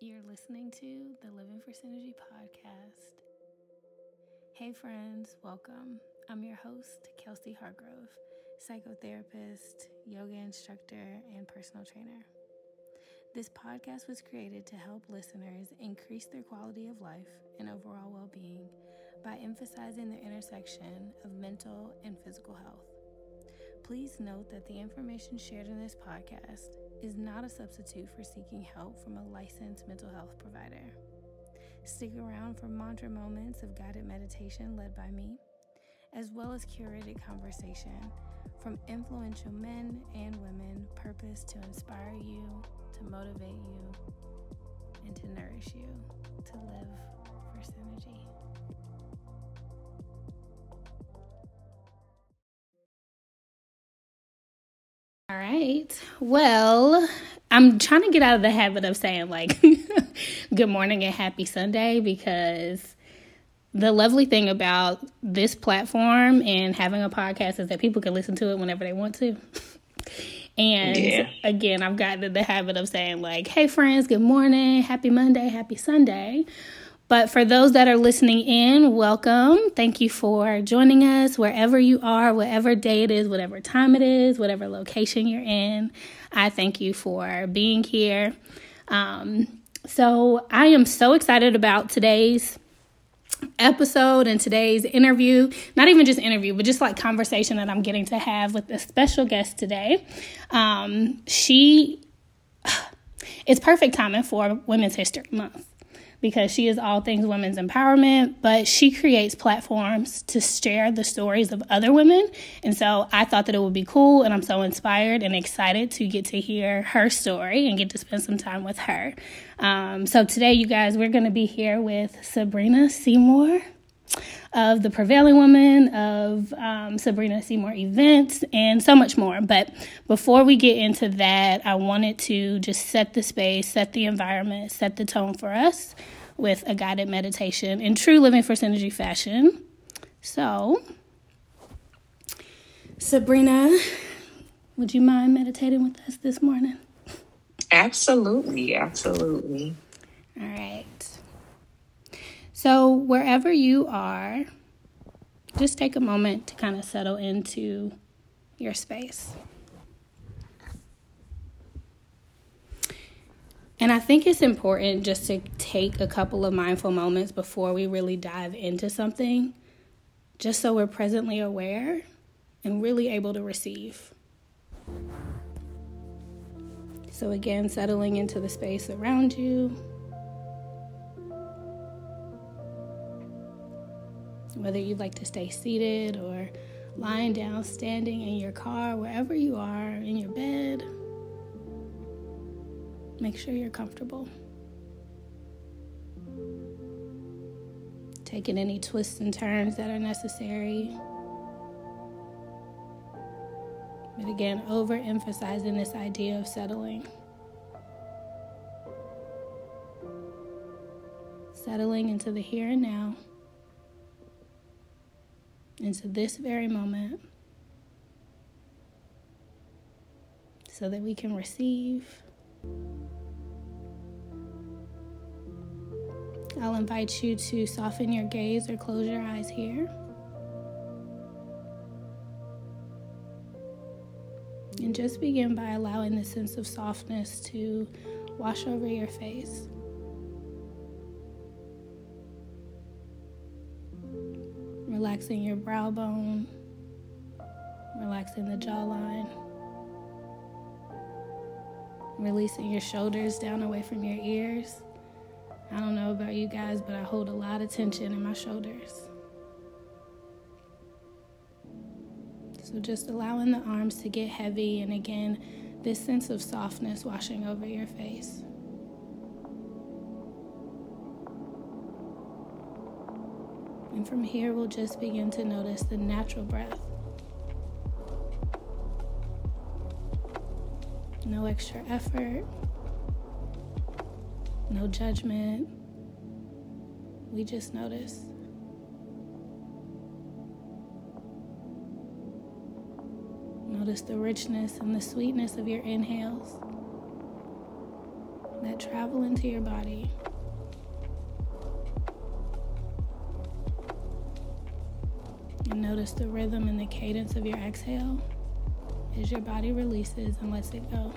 You're listening to the Living for Synergy podcast. Hey, friends, welcome. I'm your host, Kelsey Hargrove, psychotherapist, yoga instructor, and personal trainer. This podcast was created to help listeners increase their quality of life and overall well being by emphasizing the intersection of mental and physical health. Please note that the information shared in this podcast is not a substitute for seeking help from a licensed mental health provider. Stick around for mantra moments of guided meditation led by me, as well as curated conversation from influential men and women purposed to inspire you, to motivate you, and to nourish you to live for synergy. Right. Well, I'm trying to get out of the habit of saying like good morning and happy Sunday because the lovely thing about this platform and having a podcast is that people can listen to it whenever they want to. and yeah. again, I've gotten the habit of saying like, "Hey friends, good morning, happy Monday, happy Sunday." But for those that are listening in, welcome. Thank you for joining us wherever you are, whatever day it is, whatever time it is, whatever location you're in. I thank you for being here. Um, so I am so excited about today's episode and today's interview. Not even just interview, but just like conversation that I'm getting to have with a special guest today. Um, she, it's perfect timing for Women's History Month because she is all things women's empowerment, but she creates platforms to share the stories of other women. And so I thought that it would be cool, and I'm so inspired and excited to get to hear her story and get to spend some time with her. Um, so today, you guys, we're going to be here with Sabrina Seymore of the prevailing woman of um, sabrina seymore events and so much more. But before we get into that i wanted to just set the space set the environment set the tone for us with a guided meditation in true living for synergy fashion. So sabrina would you mind meditating with us this morning? Absolutely absolutely. All right so, wherever you are, just take a moment to kind of settle into your space. And I think it's important just to take a couple of mindful moments before we really dive into something, just so we're presently aware and really able to receive. So, again, settling into the space around you. Whether you'd like to stay seated or lying down, standing in your car, wherever you are, in your bed. Make sure you're comfortable. Taking any twists and turns that are necessary. But again, overemphasizing this idea of settling. Settling into the here and now into this very moment so that we can receive. I'll invite you to soften your gaze or close your eyes here. And just begin by allowing the sense of softness to wash over your face. Relaxing your brow bone, relaxing the jawline, releasing your shoulders down away from your ears. I don't know about you guys, but I hold a lot of tension in my shoulders. So just allowing the arms to get heavy, and again, this sense of softness washing over your face. And from here, we'll just begin to notice the natural breath. No extra effort, no judgment. We just notice. Notice the richness and the sweetness of your inhales that travel into your body. Notice the rhythm and the cadence of your exhale as your body releases and lets it go.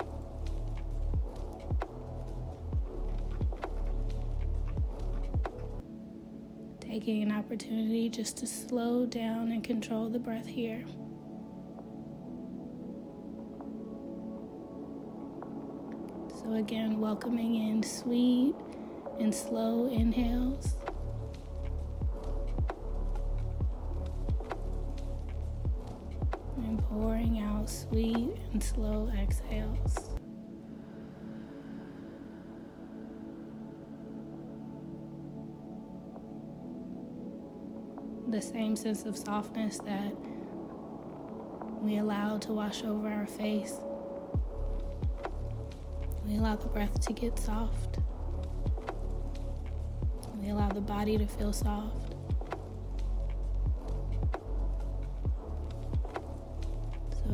Taking an opportunity just to slow down and control the breath here. So, again, welcoming in sweet and slow inhales. And slow exhales. The same sense of softness that we allow to wash over our face we allow the breath to get soft. We allow the body to feel soft.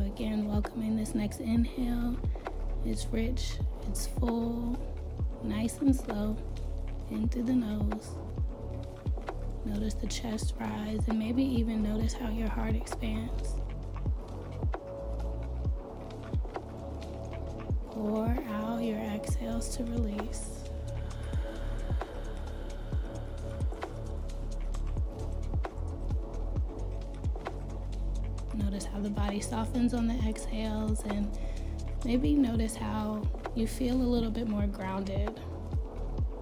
Again, welcoming this next inhale. It's rich, it's full, nice and slow, in through the nose. Notice the chest rise, and maybe even notice how your heart expands. Pour out your exhales to release. Body softens on the exhales, and maybe notice how you feel a little bit more grounded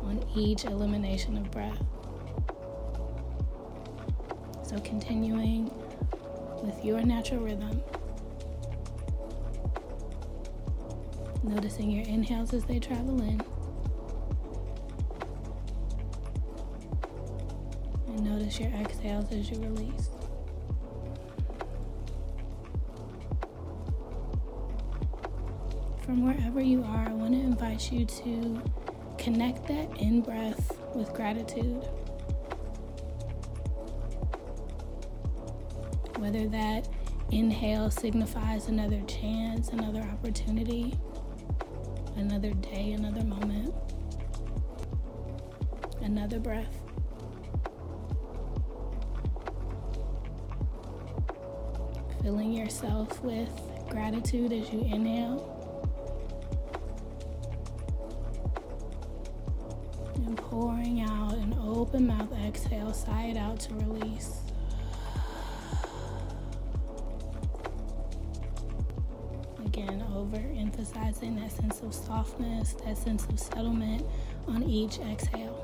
on each elimination of breath. So, continuing with your natural rhythm. Noticing your inhales as they travel in. And notice your exhales as you release. Wherever you are, I want to invite you to connect that in breath with gratitude. Whether that inhale signifies another chance, another opportunity, another day, another moment, another breath. Filling yourself with gratitude as you inhale. Sigh it out to release. again, overemphasizing that sense of softness, that sense of settlement on each exhale.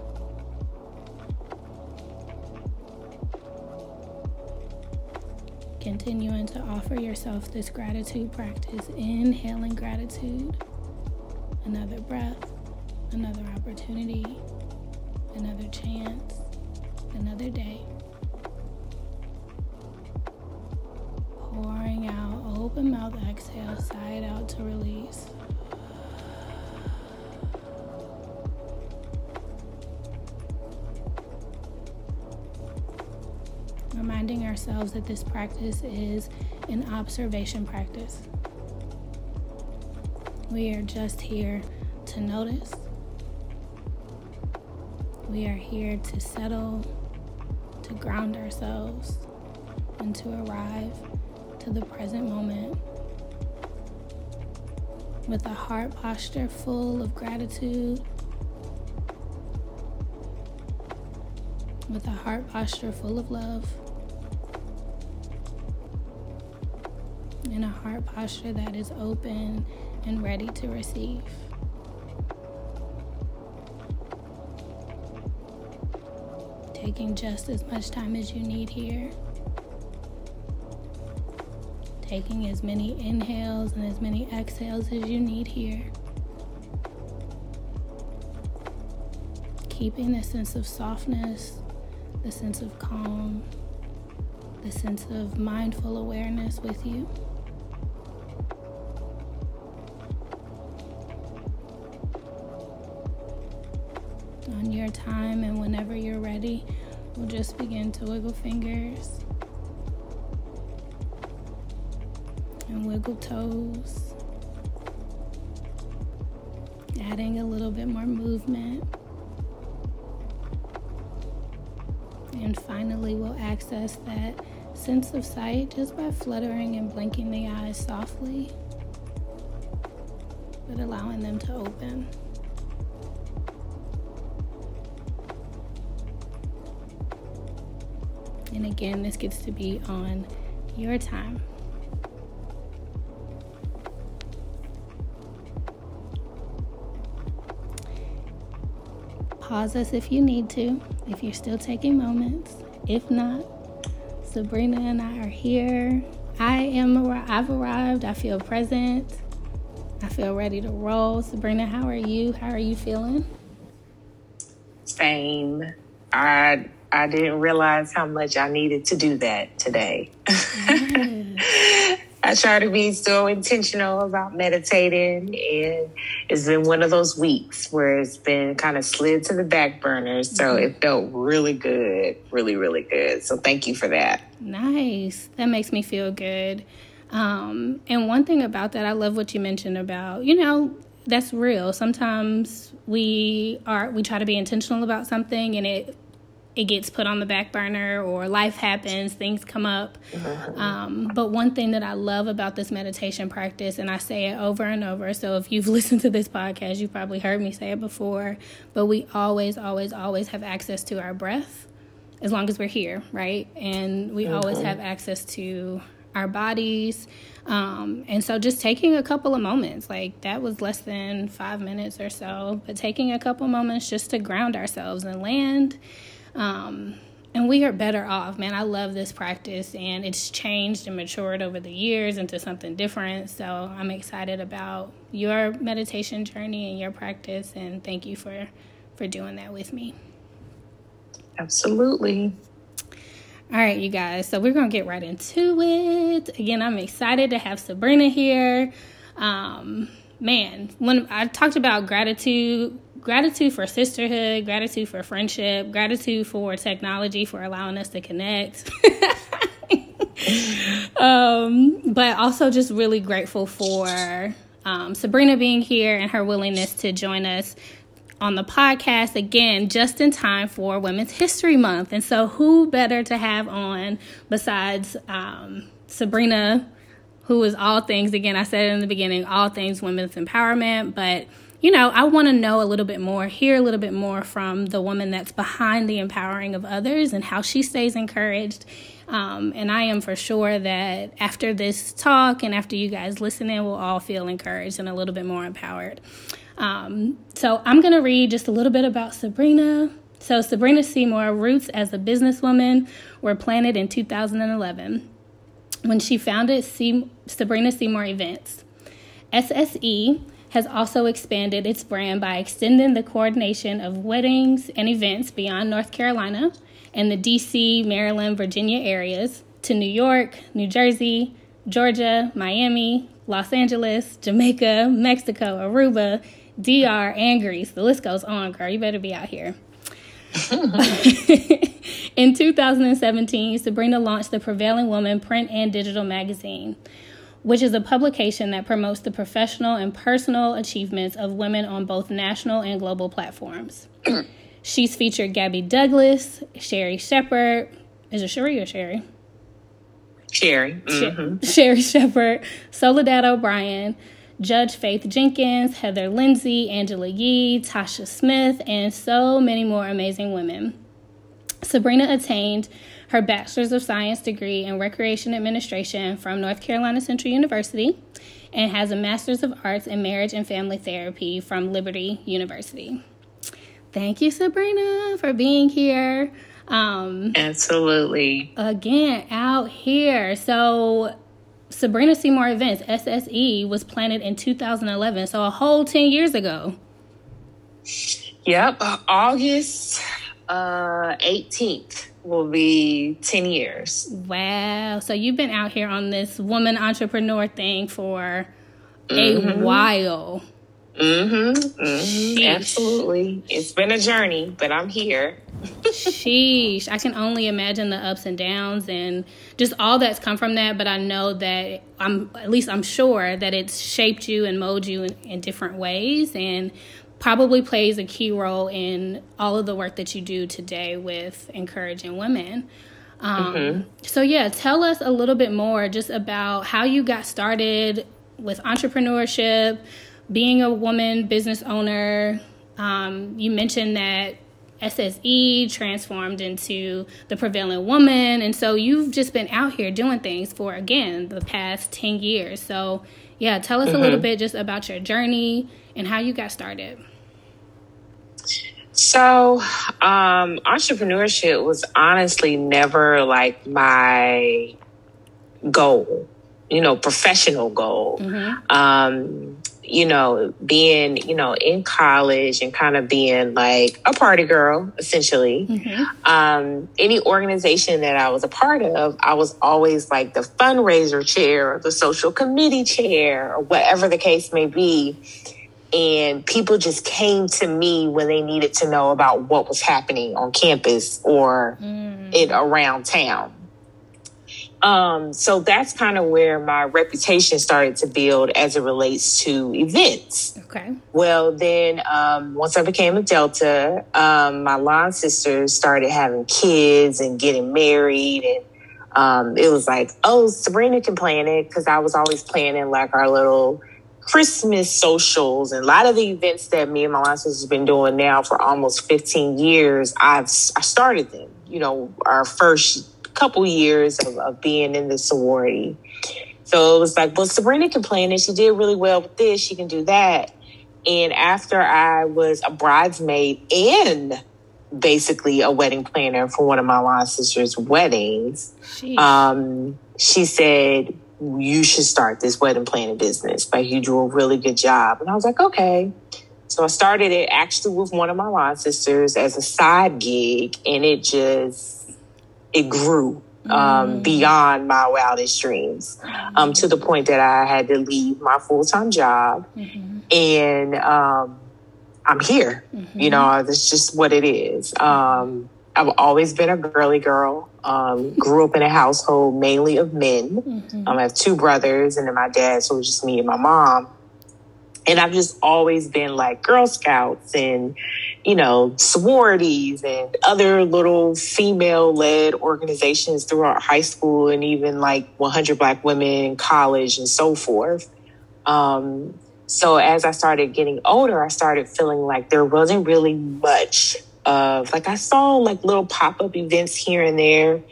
Continuing to offer yourself this gratitude practice, inhaling gratitude, another breath, another opportunity, another chance, another day. Pouring out, open mouth exhale, side out to release. Reminding ourselves that this practice is an observation practice. We are just here to notice. We are here to settle, ground ourselves, and to arrive to the present moment with a heart posture full of gratitude, with a heart posture full of love, and a heart posture that is open and ready to receive. Taking just as much time as you need here taking as many inhales and as many exhales as you need here. Keeping the sense of softness, the sense of calm, the sense of mindful awareness with you. Just begin to wiggle fingers. and wiggle toes adding a little bit more movement. And finally, we'll access that sense of sight just by fluttering and blinking the eyes softly, but allowing them to open. And again, this gets to be on your time. Pause us if you need to, if you're still taking moments. If not, Sabrina and I are here. I am I've arrived. I feel present. I feel ready to roll. Sabrina, how are you? How are you feeling? Same. I I didn't realize how much I needed to do that today. I try to be so intentional about meditating, and it's been one of those weeks where it's been kind of slid to the back burner. So mm-hmm. it felt really good, really, really good. So thank you for that. Nice. That makes me feel good. Um, and one thing about that, I love what you mentioned about, you know, that's real. Sometimes we are we try to be intentional about something and it it gets put on the back burner or life happens, things come up. Um, but one thing that I love about this meditation practice, and I say it over and over, so if you've listened to this podcast, you've probably heard me say it before, but we always, always, always have access to our breath as long as we're here, right? And we mm-hmm. always have access to our bodies. Um, and so just taking a couple of moments, like that was less than five minutes or so, but taking a couple moments just to ground ourselves and land um, and we are better off, man. I love this practice, and it's changed and matured over the years into something different. So I'm excited about your meditation journey and your practice, and thank you for for doing that with me. Absolutely. All right, you guys. So we're gonna get right into it. Again, I'm excited to have Sabrina here. Um, man, when I talked about gratitude gratitude for sisterhood, gratitude for friendship, gratitude for technology for allowing us to connect. um, but also just really grateful for um, Sabrina being here and her willingness to join us on the podcast again just in time for Women's History Month. And so, who better to have on besides um, Sabrina, who is all things, again, I said in the beginning, all things women's empowerment, but you know, I want to know a little bit more, hear a little bit more from the woman that's behind the empowering of others and how she stays encouraged. Um, and I am for sure that after this talk and after you guys listening, we'll all feel encouraged and a little bit more empowered. Um, so I'm going to read just a little bit about Sabrina. So, Sabrina Seymore roots as a businesswoman were planted in 2011 when she founded Sabrina Seymore Events. SSE has also expanded its brand by extending the coordination of weddings and events beyond North Carolina and the DC, Maryland, Virginia areas to New York, New Jersey, Georgia, Miami, Los Angeles, Jamaica, Mexico, Aruba, DR, and Greece. The list goes on, girl. You better be out here. In 2017, Sabrina launched the Prevailing Woman print and digital magazine which is a publication that promotes the professional and personal achievements of women on both national and global platforms. She's featured Gabby Douglas, Sherri Shepherd. Is it Sherry or Sherry? Sherry. Mm-hmm. Sherri Shepherd, Soledad O'Brien, Judge Faith Jenkins, Heather Lindsay, Angela Yee, Tasha Smith, and so many more amazing women. Sabrina attained her Bachelor's of Science degree in Recreation Administration from North Carolina Central University and has a Master's of Arts in Marriage and Family Therapy from Liberty University. Thank you, Sabrina, for being here. Um, Absolutely. Again, out here. So, Sabrina Seymore Events, SSE, was planted in 2011, so a whole 10 years ago. Yep, August uh, 18th will be 10 years. Wow. So you've been out here on this woman entrepreneur thing for mm-hmm. a while. Mm-hmm. mm-hmm. Absolutely. It's been a journey, but I'm here. Sheesh. I can only imagine the ups and downs and just all that's come from that. But I know that I'm, at least I'm sure that it's shaped you and molded you in, in different ways and probably plays a key role in all of the work that you do today with encouraging women. Um, mm-hmm. So, yeah, tell us a little bit more just about how you got started with entrepreneurship, being a woman business owner. Um, you mentioned that SSE transformed into the prevailing woman. And so you've just been out here doing things for, again, the past 10 years. So, yeah, tell us mm-hmm. a little mm-hmm. bit just about your journey and how you got started. So, um, entrepreneurship was honestly never like my goal, you know, professional goal. Mm-hmm. Um, you know, being, you know, in college and kind of being like a party girl, essentially. Mm-hmm. Um, any organization that I was a part of, I was always like the fundraiser chair or the social committee chair or whatever the case may be and people just came to me when they needed to know about what was happening on campus or mm. in around town. Um, so that's kind of where my reputation started to build as it relates to events. Okay. Well, then um, once I became a Delta, um, my line sisters started having kids and getting married, and um, it was like, oh, Sabrina can plan it because I was always planning like our little Christmas socials and a lot of the events that me and my line sisters have been doing now for almost 15 years, I've I started them. You know, our first couple years of, of being in the sorority. So it was like, well, Sabrina can plan it. She did really well with this. She can do that. And after I was a bridesmaid and basically a wedding planner for one of my line sisters' weddings, um, she said, you should start this wedding planning business. Like you do a really good job. And I was like, okay. So I started it actually with one of my line sisters as a side gig and it just, it grew um, mm. beyond my wildest dreams um, to the point that I had to leave my full time job. Mm-hmm. And um, I'm here. Mm-hmm. You know, that's just what it is. Um, I've always been a girly girl. Um, grew up in a household mainly of men. Mm-hmm. Um, I have two brothers, and then my dad, so it was just me and my mom. And I've just always been like Girl Scouts and, you know, sororities and other little female led organizations throughout high school and even like 100 Black Women in college and so forth. Um, so as I started getting older, I started feeling like there wasn't really much of like I saw like little pop up events here and there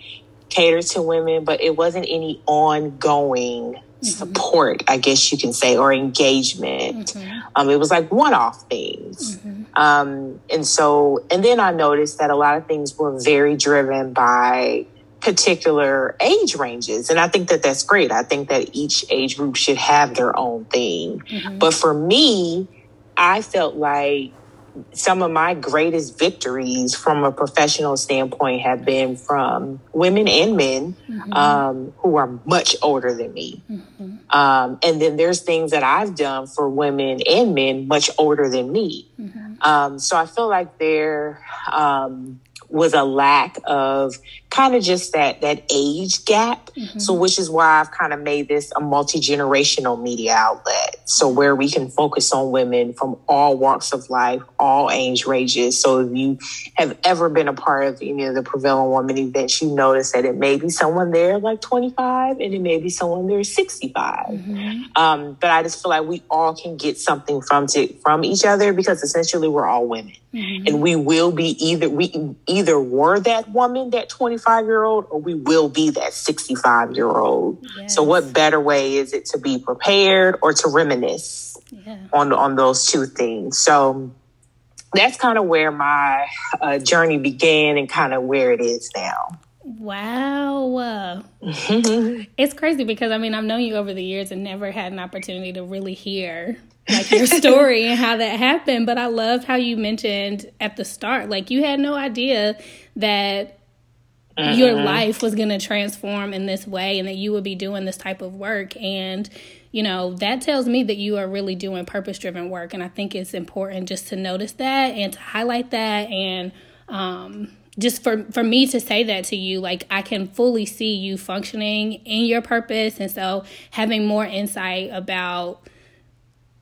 catered to women, but it wasn't any ongoing mm-hmm. support, I guess you can say, or engagement. Mm-hmm. Um, it was like one off things. Mm-hmm. Um, and so, and then I noticed that a lot of things were very driven by particular age ranges. And I think that that's great. I think that each age group should have their own thing. Mm-hmm. But for me, I felt like some of my greatest victories from a professional standpoint have been from women and men mm-hmm. um, who are much older than me. Mm-hmm. Um, and then there's things that I've done for women and men much older than me. Mm-hmm. Um, so I feel like there, um, was a lack of kind of just that that age gap. Mm-hmm. So which is why I've kind of made this a multi-generational media outlet. So where we can focus on women from all walks of life, all age ranges. So if you have ever been a part of any of the prevailing woman events, you notice that it may be someone there like 25 and it may be someone there 65. Mm-hmm. Um, but I just feel like we all can get something from to, from each other because essentially we're all women. Mm-hmm. And we will be either we either were that woman, that 25 year old, or we will be that 65 year old. Yes. So what better way is it to be prepared or to reminisce yeah. on on those two things? So that's kind of where my uh, journey began and kind of where it is now. Wow. it's crazy because I mean, I've known you over the years and never had an opportunity to really hear like your story and how that happened. But I love how you mentioned at the start, like you had no idea that mm-hmm. your life was going to transform in this way and that you would be doing this type of work and you know that tells me that you are really doing purpose driven work and i think it's important just to notice that and to highlight that and um, just for for me to say that to you like i can fully see you functioning in your purpose and so having more insight about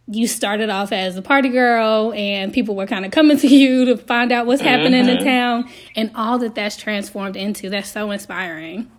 you started off as a party girl and people were kind of coming to you to find out what's happening mm-hmm. in town and all that that's transformed into that's so inspiring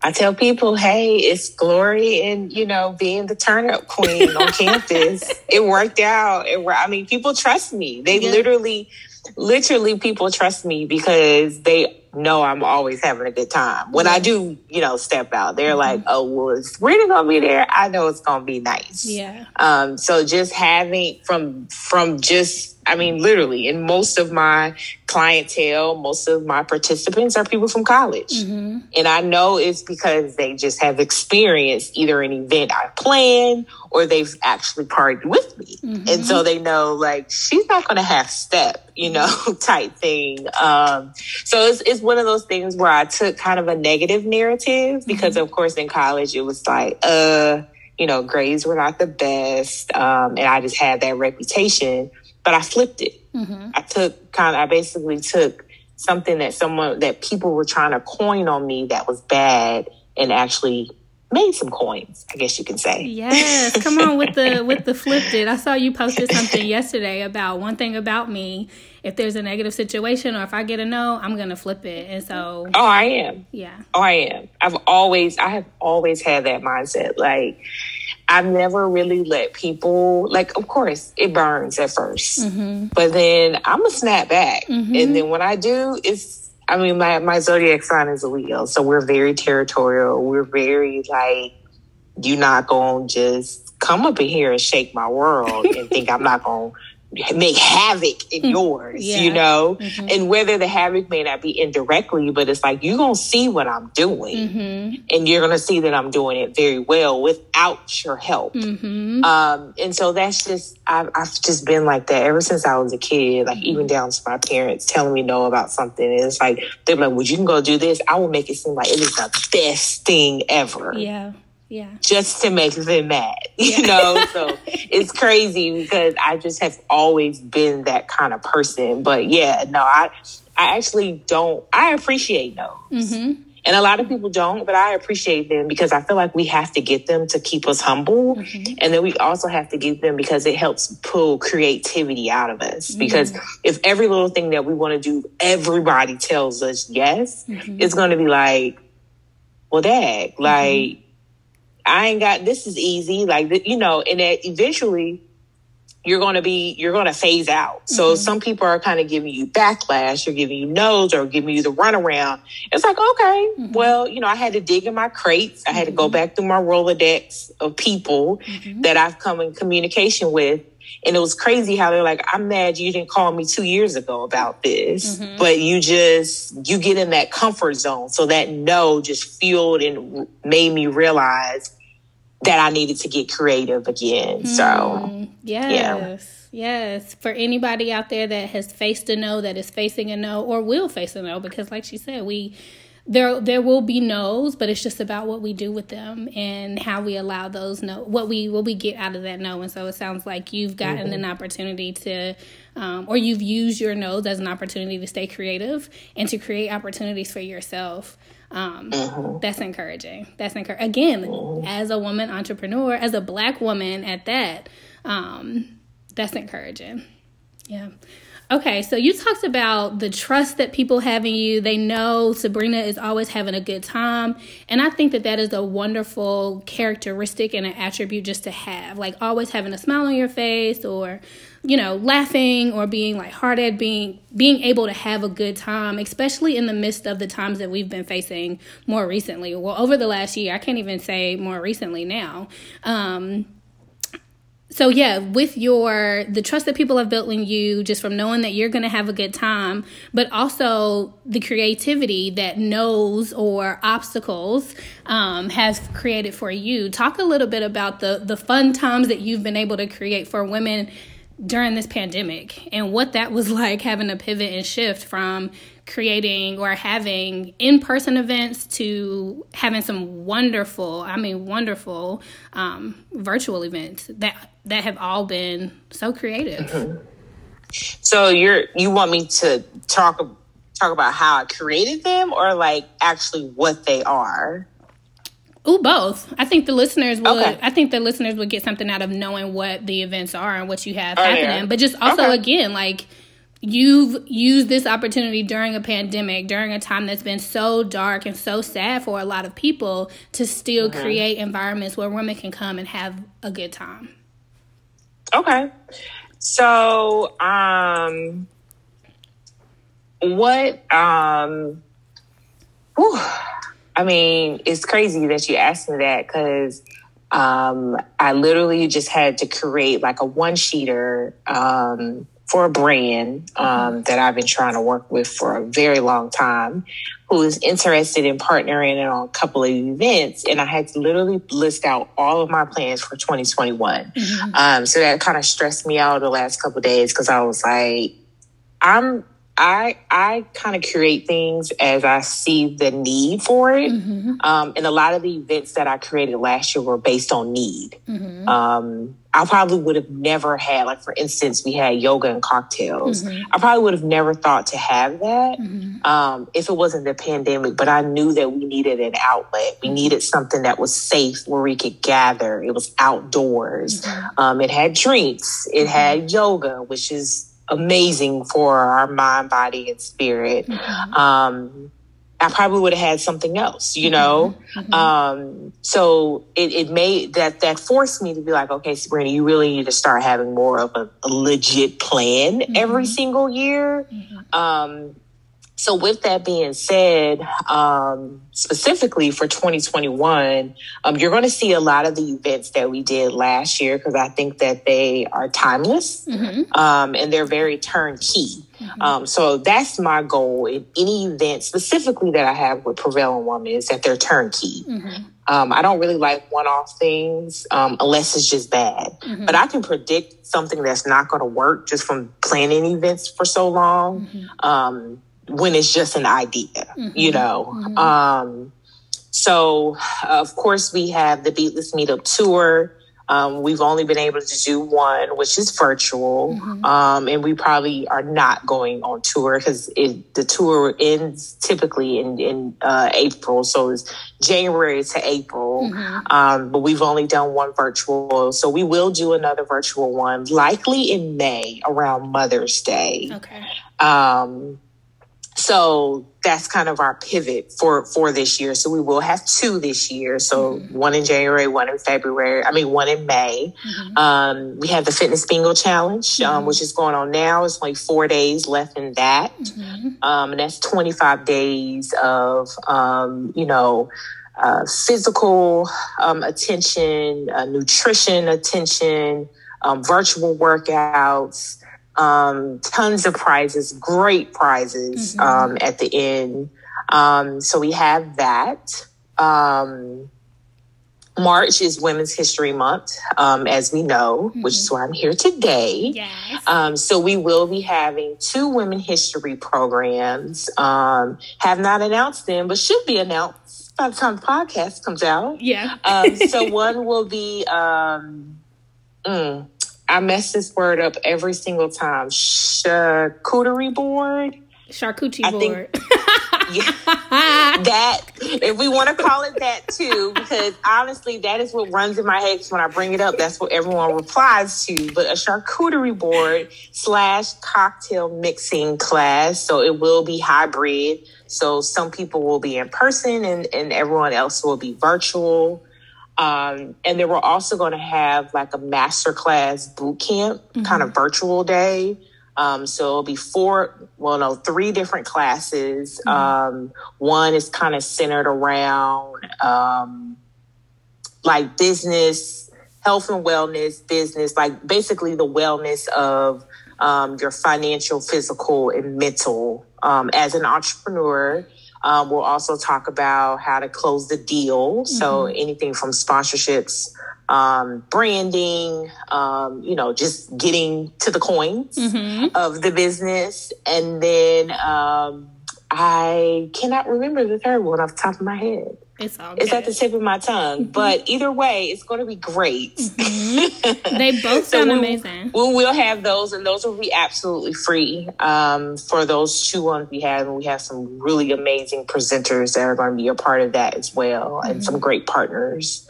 I tell people, hey, it's glory and you know being the turn up queen on campus. It worked out. It, I mean, people trust me. They yeah. literally, literally, people trust me because they know I'm always having a good time. When I do, you know, step out, they're mm-hmm. like, "Oh, well, it's really gonna be there." I know it's gonna be nice. Yeah. Um. So just having from from just I mean, literally, and most of my clientele, most of my participants are people from college. Mm-hmm. And I know it's because they just have experienced either an event I planned or they've actually partied with me. Mm-hmm. And so they know, like, she's not going to have step, you know, type thing. Um, so it's, it's one of those things where I took kind of a negative narrative because, mm-hmm. of course, in college, it was like, uh, you know, grades were not the best. Um, and I just had that reputation but I flipped it. Mm-hmm. I took kind of, I basically took something that someone, that people were trying to coin on me that was bad and actually made some coins, I guess you can say. Yes, come on with the with the flipped it. I saw you posted something yesterday about one thing about me. If there's a negative situation or if I get a no, I'm gonna flip it. And so Oh, I am. Yeah. Oh, I am. I've always I have always had that mindset. Like I've never really let people like. Of course, it burns at 1st mm-hmm. but then I'm a snap back, mm-hmm. and then when I do, it's. I mean, my my zodiac sign is a Leo, so we're very territorial. We're very like, you're not gonna just come up in here and shake my world and think I'm not gonna make havoc in mm. yours, yeah. you know? Mm-hmm. And whether the havoc may not be indirectly, but it's like you're going to see what I'm doing. Mm-hmm. And you're going to see that I'm doing it very well without your help. Mm-hmm. Um, and so that's just, I've, I've, just been like that ever since I was a kid, like even mm-hmm. down to my parents telling me no about something. And it's like, they're like, well, you can go do this. I will make it seem like it is the best thing ever. Yeah yeah just to make them mad you know so it's crazy because i just have always been that kind of person but yeah no i i actually don't i appreciate those mm-hmm. and a lot of people don't but i appreciate them because i feel like we have to get them to keep us humble mm-hmm. and then we also have to get them because it helps pull creativity out of us mm-hmm. because if every little thing that we want to do everybody tells us yes mm-hmm. it's going to be like well dag like. I ain't got this is easy, like you know, and that eventually you're going to be you're going to phase out. So mm-hmm. some people are kind of giving you backlash, or giving you no's, or giving you the runaround. It's like okay, mm-hmm. well, you know, I had to dig in my crates. I had to go back through my Rolodex of people mm-hmm. that I've come in communication with. And it was crazy how they're like, I'm mad you didn't call me two years ago about this, mm-hmm. but you just, you get in that comfort zone. So that no just fueled and made me realize that I needed to get creative again. So, mm, yes, yeah. yes. For anybody out there that has faced a no, that is facing a no, or will face a no, because like she said, we there there will be no's, but it's just about what we do with them and how we allow those no what we what we get out of that no. And so it sounds like you've gotten mm-hmm. an opportunity to um, or you've used your no's as an opportunity to stay creative and to create opportunities for yourself. Um, mm-hmm. That's encouraging. That's encouraging. Again, mm-hmm. as a woman entrepreneur, as a black woman at that, um, that's encouraging. Yeah. Okay, so you talked about the trust that people have in you. They know Sabrina is always having a good time. And I think that that is a wonderful characteristic and an attribute just to have. Like always having a smile on your face or you know, laughing or being lighthearted, being being able to have a good time, especially in the midst of the times that we've been facing more recently. Well, over the last year, I can't even say more recently now. Um, so yeah, with your the trust that people have built in you, just from knowing that you're going to have a good time, but also the creativity that knows or obstacles um, has created for you. Talk a little bit about the the fun times that you've been able to create for women during this pandemic and what that was like having to pivot and shift from creating or having in-person events to having some wonderful i mean wonderful um, virtual events that that have all been so creative. So you're you want me to talk talk about how i created them or like actually what they are Ooh, both. I think the listeners would. Okay. I think the listeners would get something out of knowing what the events are and what you have oh, happening. Yeah. But just also okay. again, like you've used this opportunity during a pandemic, during a time that's been so dark and so sad for a lot of people, to still mm-hmm. create environments where women can come and have a good time. Okay. So, um, what, um, whew, I mean, it's crazy that you asked me that because um, I literally just had to create like a one sheeter um, for a brand um, mm-hmm. that I've been trying to work with for a very long time who is interested in partnering on a couple of events. And I had to literally list out all of my plans for 2021. Mm-hmm. Um, so that kind of stressed me out the last couple days because I was like, I'm I I kind of create things as I see the need for it. Mm-hmm. Um, and a lot of the events that I created last year were based on need. Mm-hmm. Um, I probably would have never had, like for instance, we had yoga and cocktails. Mm-hmm. I probably would have never thought to have that mm-hmm. um, if it wasn't the pandemic. But I knew that we needed an outlet. We mm-hmm. needed something that was safe where we could gather. It was outdoors. Mm-hmm. Um, it had drinks. It had yoga, which is amazing for our mind, body, and spirit. Mm-hmm. Um, I probably would have had something else, you know. Mm-hmm. mm-hmm. Um, so it, it made that that forced me to be like, okay, Sabrina, you really need to start having more of a, a legit plan mm-hmm. every single year. Mm-hmm. Um, so, with that being said, um, specifically for 2021, um, you're going to see a lot of the events that we did last year because I think that they are timeless mm-hmm. um, and they're very turnkey. Mm-hmm. Um, so, that's my goal in any event specifically that I have with Prevailing Woman is that they're turnkey. Mm-hmm. Um, I don't really like one off things um, unless it's just bad. Mm-hmm. But I can predict something that's not going to work just from planning events for so long. Um, when it's just an idea, mm-hmm. you know. Mm-hmm. Um, so, of course, we have the Beatless Meetup Tour. Um, we've only been able to do one, which is virtual, mm-hmm. um, and we probably are not going on tour because the tour ends typically in, in uh, April, so it's January to April. Mm-hmm. Um, but we've only done one virtual, so we will do another virtual one, likely in May around Mother's Day. Okay. So that's kind of our pivot for for this year. So we will have two this year. So mm-hmm. one in January, one in February. I mean, one in May. Mm-hmm. Um, we have the Fitness Bingo Challenge, um, mm-hmm. um, which is going on now. It's like four days left in that, mm-hmm. um, and that's twenty five days of um, you know. Uh, physical um, attention, uh, nutrition attention, virtual workouts, um, tons of prizes, great prizes mm-hmm. um, at the end. Um, so we have that. Um, March is Women's History Month, um, as we know, mm-hmm. which is why I'm here today. Yes. Um, so we will be having two women history programs. Um, have not announced them, but should be announced by the time the podcast comes out. Yeah. um, so one will be um, mm, I mess this word up every single time. Charcuterie board. Charcuterie I board. Think, yeah, that if we want to call it that too, because honestly, that is what runs in my head. When I bring it up, that's what everyone replies to. But a charcuterie board slash cocktail mixing class, so it will be hybrid. So some people will be in person, and and everyone else will be virtual. Um, and then we're also going to have like a masterclass boot camp mm-hmm. kind of virtual day. Um, so it'll be four, well, no, three different classes. Mm-hmm. Um, one is kind of centered around um, like business, health and wellness, business, like basically the wellness of um, your financial, physical, and mental um, as an entrepreneur. Um, we'll also talk about how to close the deal. Mm-hmm. So anything from sponsorships, um, branding, um, you know, just getting to the coins Mm-hmm. of the business. And then um, I cannot remember the third one off the top of my head. It's all It's at the tip of my tongue. But either way, it's going to be great. they both So sound we'll- amazing. We will have those, and those will be absolutely free um, for those two ones we have. And we have some really amazing presenters that are going to be a part of that as well, and some great partners.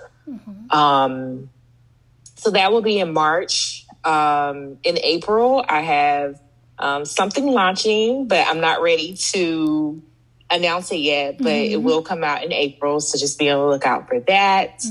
Um, so that will be in March. Um, in April, I have um, something launching, but I'm not ready to announce it yet. But it will come out in April, so just be on the lookout for that.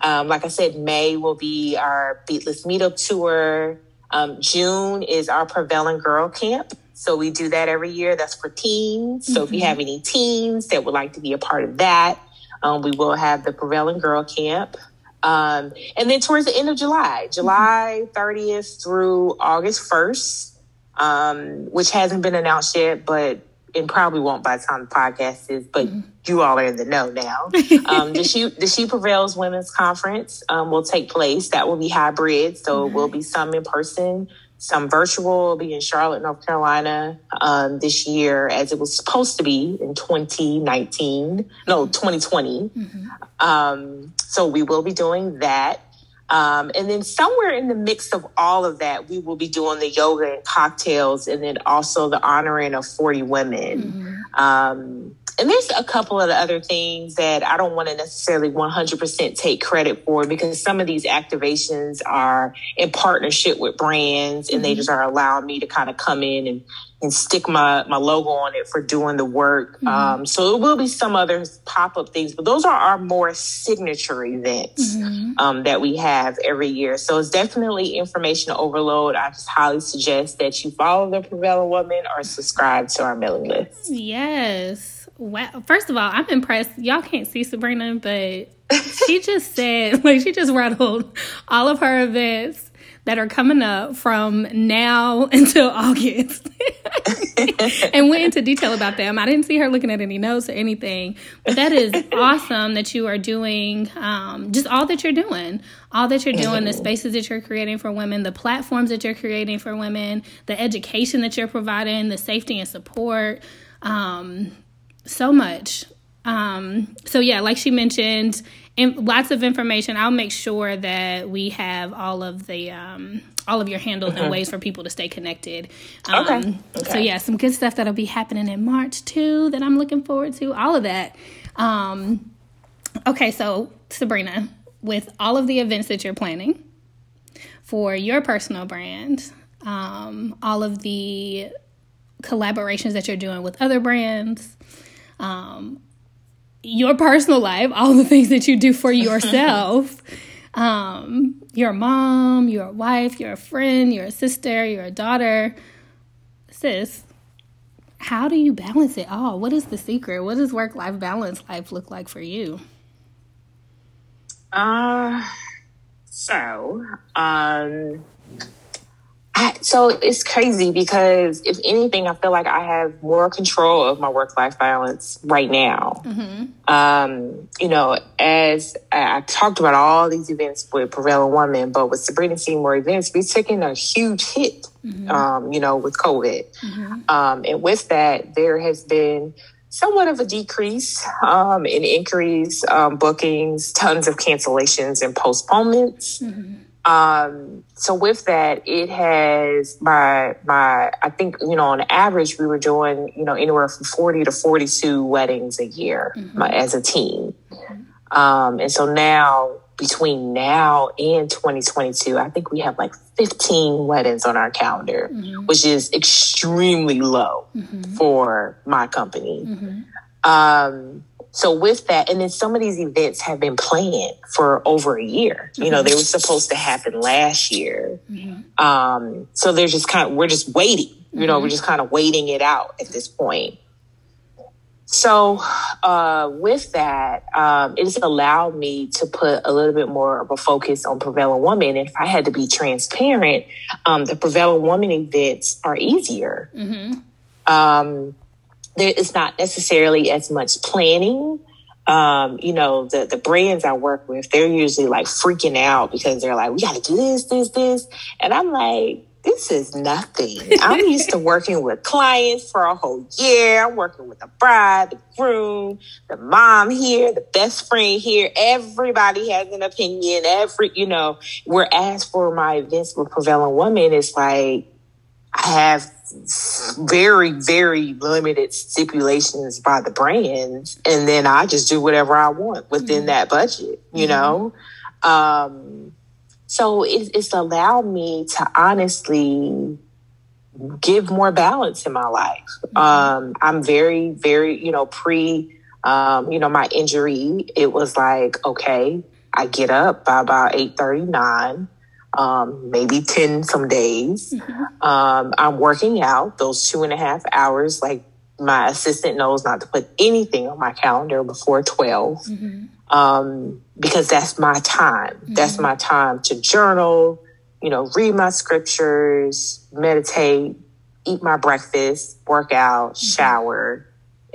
Um, like I said, May will be our Beatless Meetup Tour. Um, June is our Prevailing Girl Camp. So we do that every year. That's for teens. So if you have any teens that would like to be a part of that, um, we will have the Prevailing Girl Camp. Um, and then towards the end of July, July 30th through August 1st, um, which hasn't been announced yet, but and probably won't by the time the podcast is, but you all are in the know now. um, the She the She Prevails Women's Conference um, will take place. That will be hybrid, so it will be some in person, some virtual. Will be in Charlotte, North Carolina um, this year, as it was supposed to be in 2019. No, 2020. Um, so we will be doing that. Um, and then somewhere in the mix of all of that, we will be doing the yoga and cocktails, and then also the honoring of 40 women. Um, and there's a couple of the other things that I don't want to necessarily 100% take credit for because some of these activations are in partnership with brands and they just are allowing me to kind of come in and, and stick my, my logo on it for doing the work. Um, so it will be some other pop up things, but those are our more signature events um, that we have every year. So it's definitely information overload. I just highly suggest that you follow the Prevailing Woman or subscribe to our mailing list. Yes. Wow. First of all, I'm impressed. Y'all can't see Sabrina, but she just said, like, she just rattled all of her events that are coming up from now until August and went into detail about them. I didn't see her looking at any notes or anything, but that is awesome that you are doing um, just all that you're doing, all that you're doing, the spaces that you're creating for women, the platforms that you're creating for women, the education that you're providing, the safety and support. Um, so much. Um, so yeah, like she mentioned, and lots of information. I'll make sure that we have all of the um, all of your handles and ways for people to stay connected. Um, Okay. So yeah, some good stuff that'll be happening in March too. That I'm looking forward to. All of that. Um, okay, so Sabrina, with all of the events that you're planning for your personal brand, um, all of the collaborations that you're doing with other brands, um, your personal life, all the things that you do for yourself. um, you're a mom, you're a wife, you're a friend, you're a sister, you're a daughter. Sis, how do you balance it all? What is the secret? What does work life balance life look like for you? Uh, so, um, I, so it's crazy because if anything, I feel like I have more control of my work life balance right now. Um, you know, as I, I talked about all these events with Prevailing Woman, but with Sabrina Seymore events, we've taken a huge hit, um, you know, with COVID. Um, and with that, there has been somewhat of a decrease um, in increase um, bookings, tons of cancellations and postponements. Um, so with that, it has my my I think you know on average we were doing you know anywhere from forty to forty two weddings a year my, as a team, um, and so now between now and twenty twenty two, I think we have like fifteen weddings on our calendar, which is extremely low for my company. Um, so with that, and then some of these events have been planned for over a year. You know, they were supposed to happen last year. Um, so they're just kind of we're just waiting. You know, we're just kind of waiting it out at this point. So uh, with that, um, it has allowed me to put a little bit more of a focus on prevailing woman. And if I had to be transparent, um, the prevailing woman events are easier. Um, there is not necessarily as much planning um, you know, the, the brands I work with, they're usually like freaking out because they're like, we got to do this, this, this. And I'm like, this is nothing. I'm used to working with clients for a whole year. I'm working with the bride, the groom, the mom here, the best friend here. Everybody has an opinion. Every, you know, whereas for my events with Prevailing Woman, it's like I have very, very limited stipulations by the brands. And then I just do whatever I want within mm-hmm. that budget, you mm-hmm. know? Um, so it, it's allowed me to honestly give more balance in my life. Mm-hmm. Um, I'm very, very, you know, pre, um, you know, my injury, it was like, okay, I get up by about 839, um, maybe 10 some days. Mm-hmm. Um, I'm working out those two and a half hours. Like my assistant knows not to put anything on my calendar before 12. Mm-hmm um, because that's my time. Mm-hmm. That's my time to journal, you know, read my scriptures, meditate, eat my breakfast, work out, mm-hmm. shower,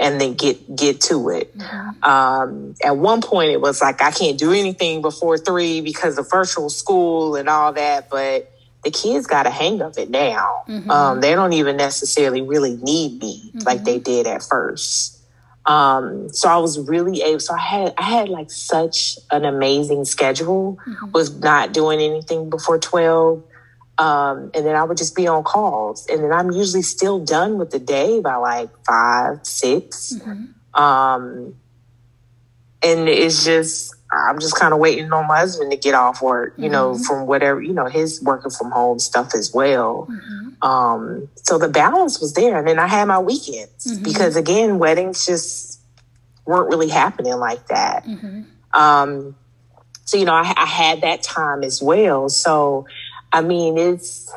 and then get get to it. Mm-hmm. Um, at one point, it was like I can't do anything before three because of virtual school and all that, but the kids got a hang of it now. Mm-hmm. Um, they don't even necessarily really need me like mm-hmm. they did at first. Um, so I was really able, so I had, I had like such an amazing schedule, mm-hmm. was not doing anything before 12. Um, and then I would just be on calls and then I'm usually still done with the day by like five, 6 mm-hmm. Um, and it's just, I'm just kind of waiting on my husband to get off work, you mm-hmm. know, from whatever, you know, his working from home stuff as well. Mm-hmm. Um, so the balance was there. And then I had my weekends mm-hmm. because again, weddings just weren't really happening like that. Mm-hmm. Um, so, you know, I, I had that time as well. So, I mean, it's,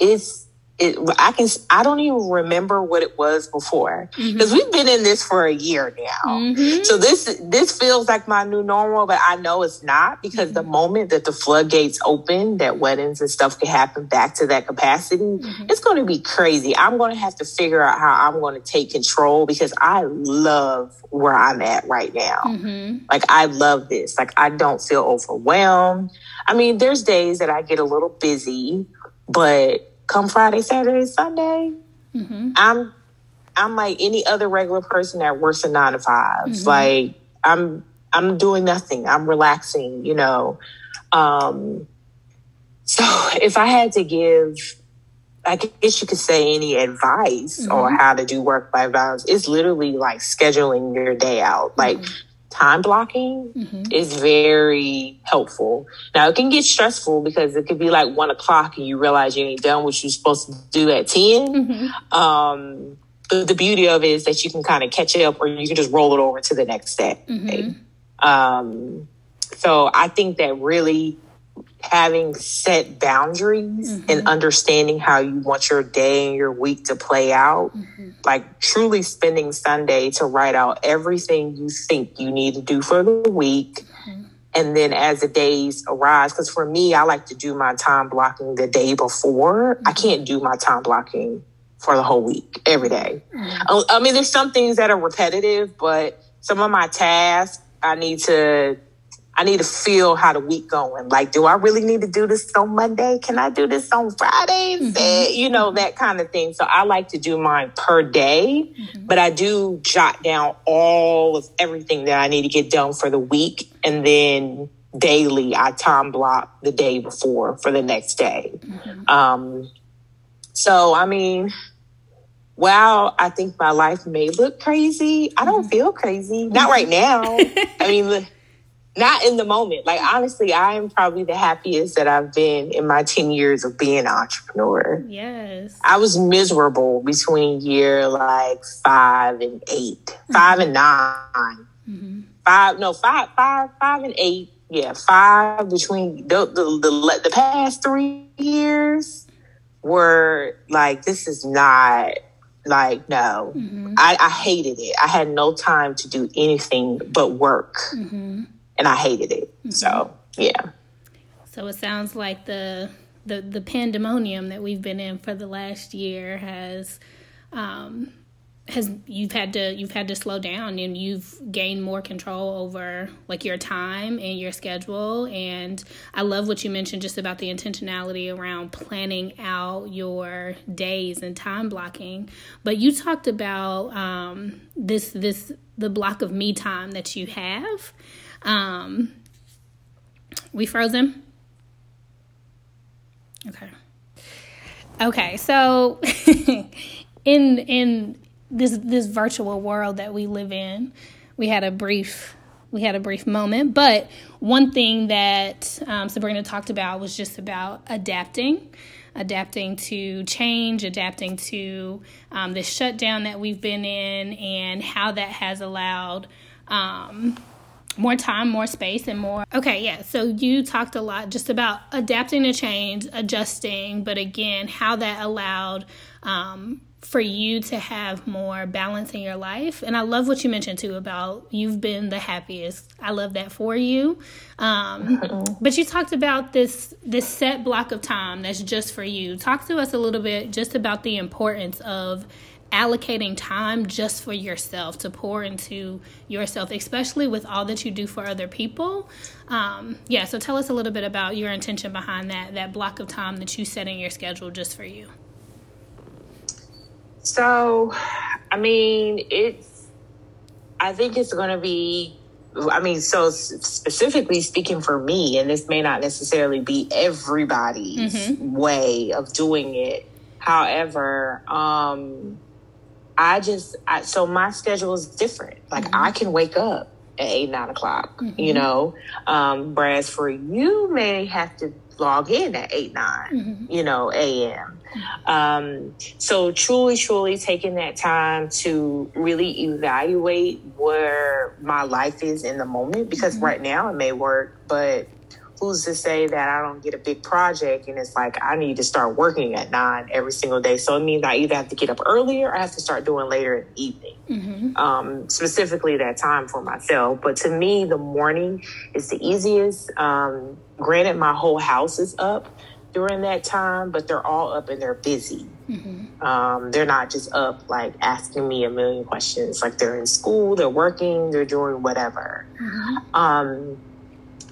it's, it, I can I don't even remember what it was before because mm-hmm. we've been in this for a year now. Mm-hmm. So this this feels like my new normal, but I know it's not because mm-hmm. the moment that the floodgates open, that weddings and stuff can happen back to that capacity, mm-hmm. it's going to be crazy. I'm going to have to figure out how I'm going to take control because I love where I'm at right now. Mm-hmm. Like I love this. Like I don't feel overwhelmed. I mean, there's days that I get a little busy, but come Friday, Saturday, Sunday, mm-hmm. I'm I'm like any other regular person that works a nine to 5 mm-hmm. Like I'm I'm doing nothing. I'm relaxing, you know. Um so if I had to give I guess you could say any advice mm-hmm. on how to do work life balance, it's literally like scheduling your day out. Like mm-hmm time blocking mm-hmm. is very helpful. Now it can get stressful because it could be like one o'clock and you realize you ain't done what you're supposed to do at 10. Mm-hmm. Um, but the beauty of it is that you can kind of catch it up or you can just roll it over to the next day. Mm-hmm. Um, so I think that really having set boundaries mm-hmm. and understanding how you want your day and your week to play out, mm-hmm. like truly spending Sunday to write out everything you think you need to do for the week. Mm-hmm. And then as the days arise, because for me, I like to do my time blocking the day before. I mm-hmm. can't do my time blocking for the whole week every day. Mm-hmm. I mean, there's some things that are repetitive, but some of my tasks I need to I need to feel how the week going. Like, do I really need to do this on Monday? Can I do this on Friday? Mm-hmm. You know, that kind of thing. So I like to do mine per day, mm-hmm. but I do jot down all of everything that I need to get done for the week. And then daily, I time block the day before for the next day. Mm-hmm. Um, so, I mean, while I think my life may look crazy, I don't mm-hmm. feel crazy. Not right now. I mean, not in the moment. Like honestly, I am probably the happiest that I've been in my 10 years of being an entrepreneur. Yes. I was miserable between year like five and 8 mm-hmm. five and 9 mm-hmm. Five, no, five, five, five and eight. Yeah, five between the, the, the, the past three years were like, this is not like no mm-hmm. I, I, hated it i had no time to do anything but work mm-hmm and I hated it. Mm-hmm. So yeah. So it sounds like the the the pandemonium that we've been in for the last year has um, has you've had to you've had to slow down and you've gained more control over like your time and your schedule and I love what you mentioned just about the intentionality around planning out your days and time blocking but you talked about um, this this the block of me time that you have um, we frozen okay okay so in in this this virtual world that we live in. We had a brief we had a brief moment, but one thing that um, Sabrina talked about was just about adapting, adapting to change, adapting to um, the shutdown that we've been in, and how that has allowed. Um, more time, more space, and more. Okay, yeah. So you talked a lot just about adapting to change, adjusting, but again, how that allowed um, for you to have more balance in your life. And I love what you mentioned too about you've been the happiest. I love that for you. Um, but you talked about this this set block of time that's just for you. Talk to us a little bit just about the importance of allocating time just for yourself to pour into yourself, especially with all that you do for other people. Um, yeah, so tell us a little bit about your intention behind that that block of time that you set in your schedule just for you. So, I mean, it's, I think it's going to be, I mean, so specifically speaking for me, and this may not necessarily be everybody's mm-hmm. way of doing it. However, um, I just, I, so my schedule is different. Like mm-hmm. I can wake up at eight, nine o'clock, mm-hmm. you know, um, whereas for you may have to log in at 8 9 mm-hmm. you know am um, so truly truly taking that time to really evaluate where my life is in the moment because mm-hmm. right now it may work but who's to say that I don't get a big project and it's like I need to start working at nine every single day. So it means I either have to get up earlier or I have to start doing later in the evening. Mm-hmm. Um, specifically that time for myself. But to me, the morning is the easiest. Um, granted, my whole house is up during that time, but they're all up and they're busy. Mm-hmm. Um, they're not just up like asking me a million questions. Like they're in school, they're working, they're doing whatever. Mm-hmm. Um,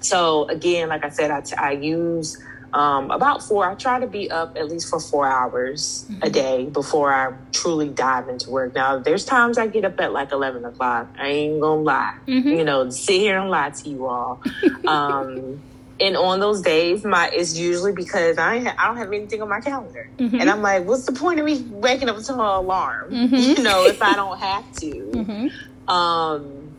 so again, like I said, I, t- I use um, about four. I try to be up at least for four hours mm-hmm. a day before I truly dive into work. Now, there's times I get up at like eleven o'clock. I ain't gonna lie, mm-hmm. you know, sit here and lie to you all. um, and on those days, my it's usually because I ha- I don't have anything on my calendar, mm-hmm. and I'm like, what's the point of me waking up to an alarm? Mm-hmm. You know, if I don't have to. Mm-hmm. Um,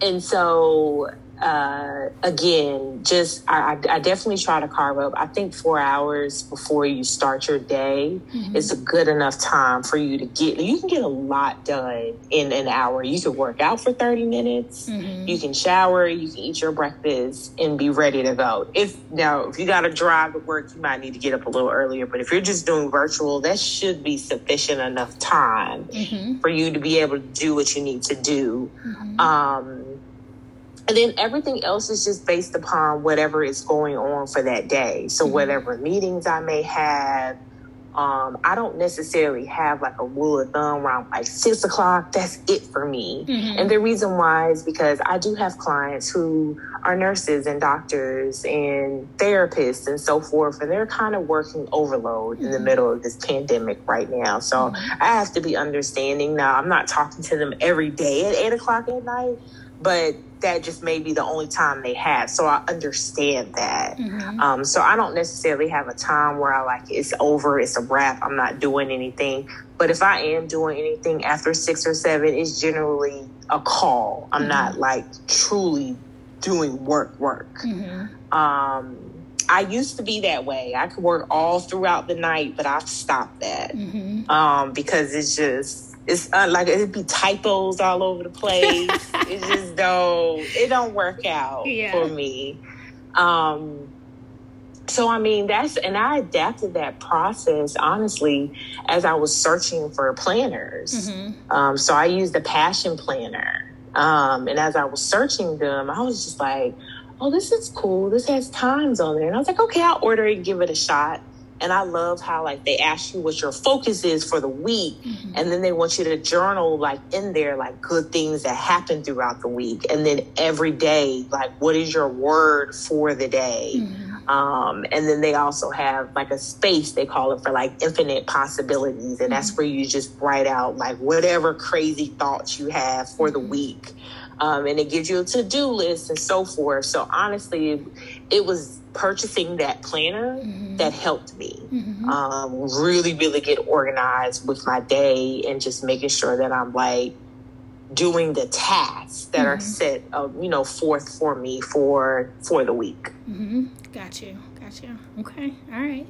and so uh, again, just I, I, definitely try to carve up. I think four hours before you start your day mm-hmm. is a good enough time for you to get. You can get a lot done in an hour. You can work out for thirty minutes. Mm-hmm. You can shower. You can eat your breakfast and be ready to go. If now if you got to drive to work, you might need to get up a little earlier. But if you're just doing virtual, that should be sufficient enough time mm-hmm. for you to be able to do what you need to do. Mm-hmm. Um, and then everything else is just based upon whatever is going on for that day. So mm-hmm. whatever meetings I may have, um, I don't necessarily have like a rule of thumb around like six o'clock. That's it for me. Mm-hmm. And the reason why is because I do have clients who are nurses and doctors and therapists and so forth, and they're kind of working overload mm-hmm. in the mm-hmm. middle of this pandemic right now. So mm-hmm. I have to be understanding. Now, I'm not talking to them every day at eight o'clock at night, but that just may be the only time they have. So I understand that. Mm-hmm. Um, so I don't necessarily have a time where I like it's over, it's a wrap, I'm not doing anything. But if I am doing anything after six or seven, it's generally a call. I'm mm-hmm. not like truly doing work, work. Mm-hmm. Um, I used to be that way. I could work all throughout the night, but I've stopped that mm-hmm. um, because it's just it's uh, like it'd be typos all over the place. it just don't it don't work out yeah. for me. Um, so I mean that's and I adapted that process honestly as I was searching for planners. Mm-hmm. Um, so I used the Passion Planner, um, and as I was searching them, I was just like, "Oh, this is cool. This has times on there," and I was like, "Okay, I'll order it, give it a shot." And I love how like they ask you what your focus is for the week, mm-hmm. and then they want you to journal like in there like good things that happen throughout the week, and then every day like what is your word for the day. Mm-hmm. Um, and then they also have like a space they call it for like infinite possibilities, and that's mm-hmm. where you just write out like whatever crazy thoughts you have for the mm-hmm. week. Um, and it gives you a to-do list and so forth. So honestly, it was purchasing that planner mm-hmm. that helped me mm-hmm. um, really, really get organized with my day and just making sure that I'm like doing the tasks that mm-hmm. are set, uh, you know, forth for me for for the week. Mm-hmm. Got you. Got you. Okay. All right.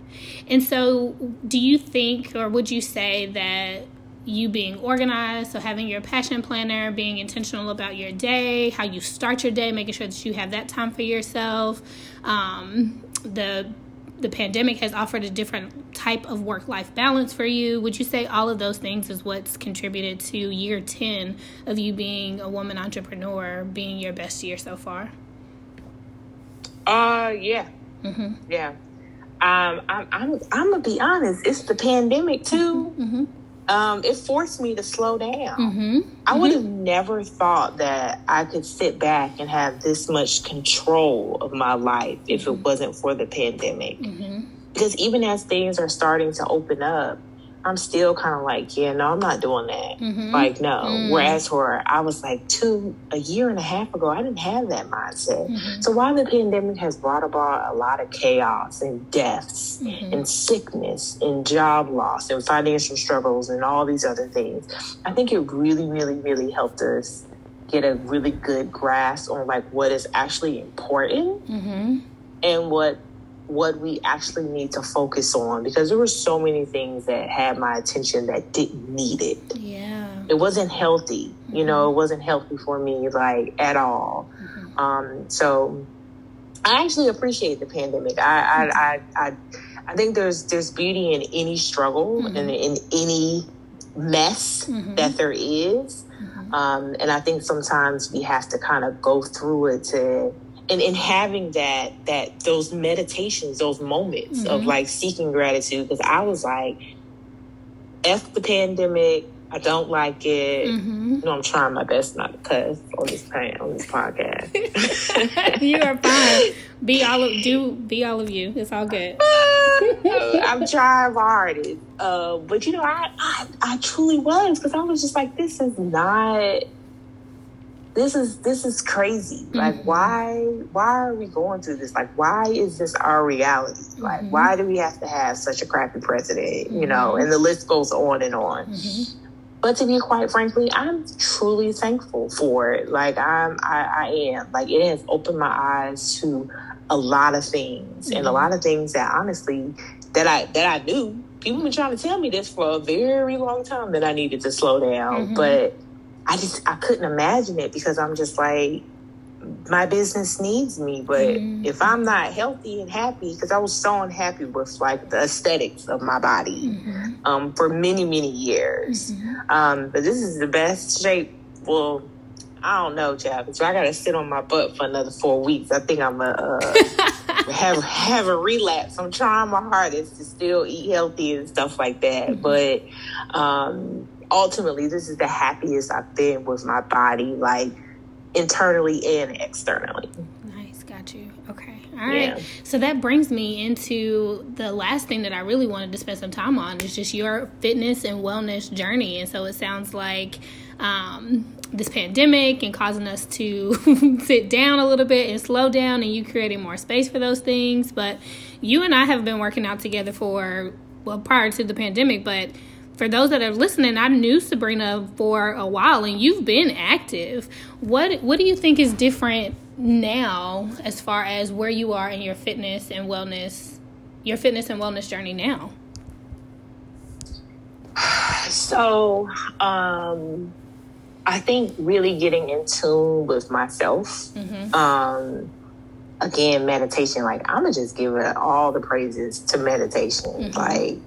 And so, do you think, or would you say that you being organized, so having your passion planner, being intentional about your day, how you start your day, making sure that you have that time for yourself. Um, the the pandemic has offered a different type of work life balance for you. Would you say all of those things is what's contributed to year 10 of you being a woman entrepreneur, being your best year so far? Uh, yeah. Mm-hmm. Yeah. Um, I'm, I'm, I'm gonna be honest. It's the pandemic too. Mm-hmm um, it forced me to slow down. Mm-hmm. I would have mm-hmm. never thought that I could sit back and have this much control of my life if it mm-hmm. wasn't for the pandemic. Mm-hmm. Because even as things are starting to open up, I'm still kind of like, yeah, no, I'm not doing that. Mm-hmm. Like, no. Mm-hmm. Whereas for I was like two a year and a half ago, I didn't have that mindset. Mm-hmm. So while the pandemic has brought about a lot of chaos and deaths mm-hmm. and sickness and job loss and financial struggles and all these other things, I think it really, really, really helped us get a really good grasp on like what is actually important mm-hmm. and what what we actually need to focus on because there were so many things that had my attention that didn't need it. Yeah. It wasn't healthy. Mm-hmm. You know, it wasn't healthy for me like at all. Mm-hmm. Um, so I actually appreciate the pandemic. I, I, I, I, I, think there's there's beauty in any struggle mm-hmm. and in any mess mm-hmm. that there is. Mm-hmm. Um, and I think sometimes we have to kind of go through it to and in having that that those meditations those moments mm-hmm. of like seeking gratitude because i was like f the pandemic i don't like it. Mm-hmm. you know i'm trying my best not to cuss on this on this podcast. You are fine. Be all of do be all of you. It's all good. I'm trying hardest uh, but you know I, I i truly was because i was just like this is not this is this is crazy. Mm-hmm. Like why why are we going through this? Like why is this our reality? Mm-hmm. Like why do we have to have such a crappy president? Mm-hmm. You know, and the list goes on and on. Mm-hmm. But to be quite frankly, I'm truly thankful for it. Like I'm I, I am. Like it has opened my eyes to a lot of things and a mm-hmm. lot of things that honestly that I that I knew. People have been trying to tell me this for a very long time that I needed to slow down. Mm-hmm. But I just I couldn't imagine it because I'm just like my business needs me, but mm-hmm. if I'm not healthy and happy, because I was so unhappy with like the aesthetics of my body mm-hmm. um, for many many years. Mm-hmm. Um, but this is the best shape. Well, I don't know, Chad. So I got to sit on my butt for another four weeks. I think I'm a uh, have have a relapse. I'm trying my hardest to still eat healthy and stuff like that, mm-hmm. but. Um, ultimately, this is the happiest I've been with my body, like internally and externally. Nice, got you. Okay. All right. Yeah. So that brings me into the last thing that I really wanted to spend some time on is just your fitness and wellness journey. And so it sounds like um, this pandemic and causing us to sit down a little bit and slow down, and you creating more space for those things. But you and I have been working out together for, well, prior to the pandemic, but for those that are listening, I knew Sabrina for a while and you've been active. What what do you think is different now as far as where you are in your fitness and wellness your fitness and wellness journey now? So, um I think really getting in tune with myself. Mm-hmm. Um again, meditation, like I'm gonna just give it all the praises to meditation. Mm-hmm. Like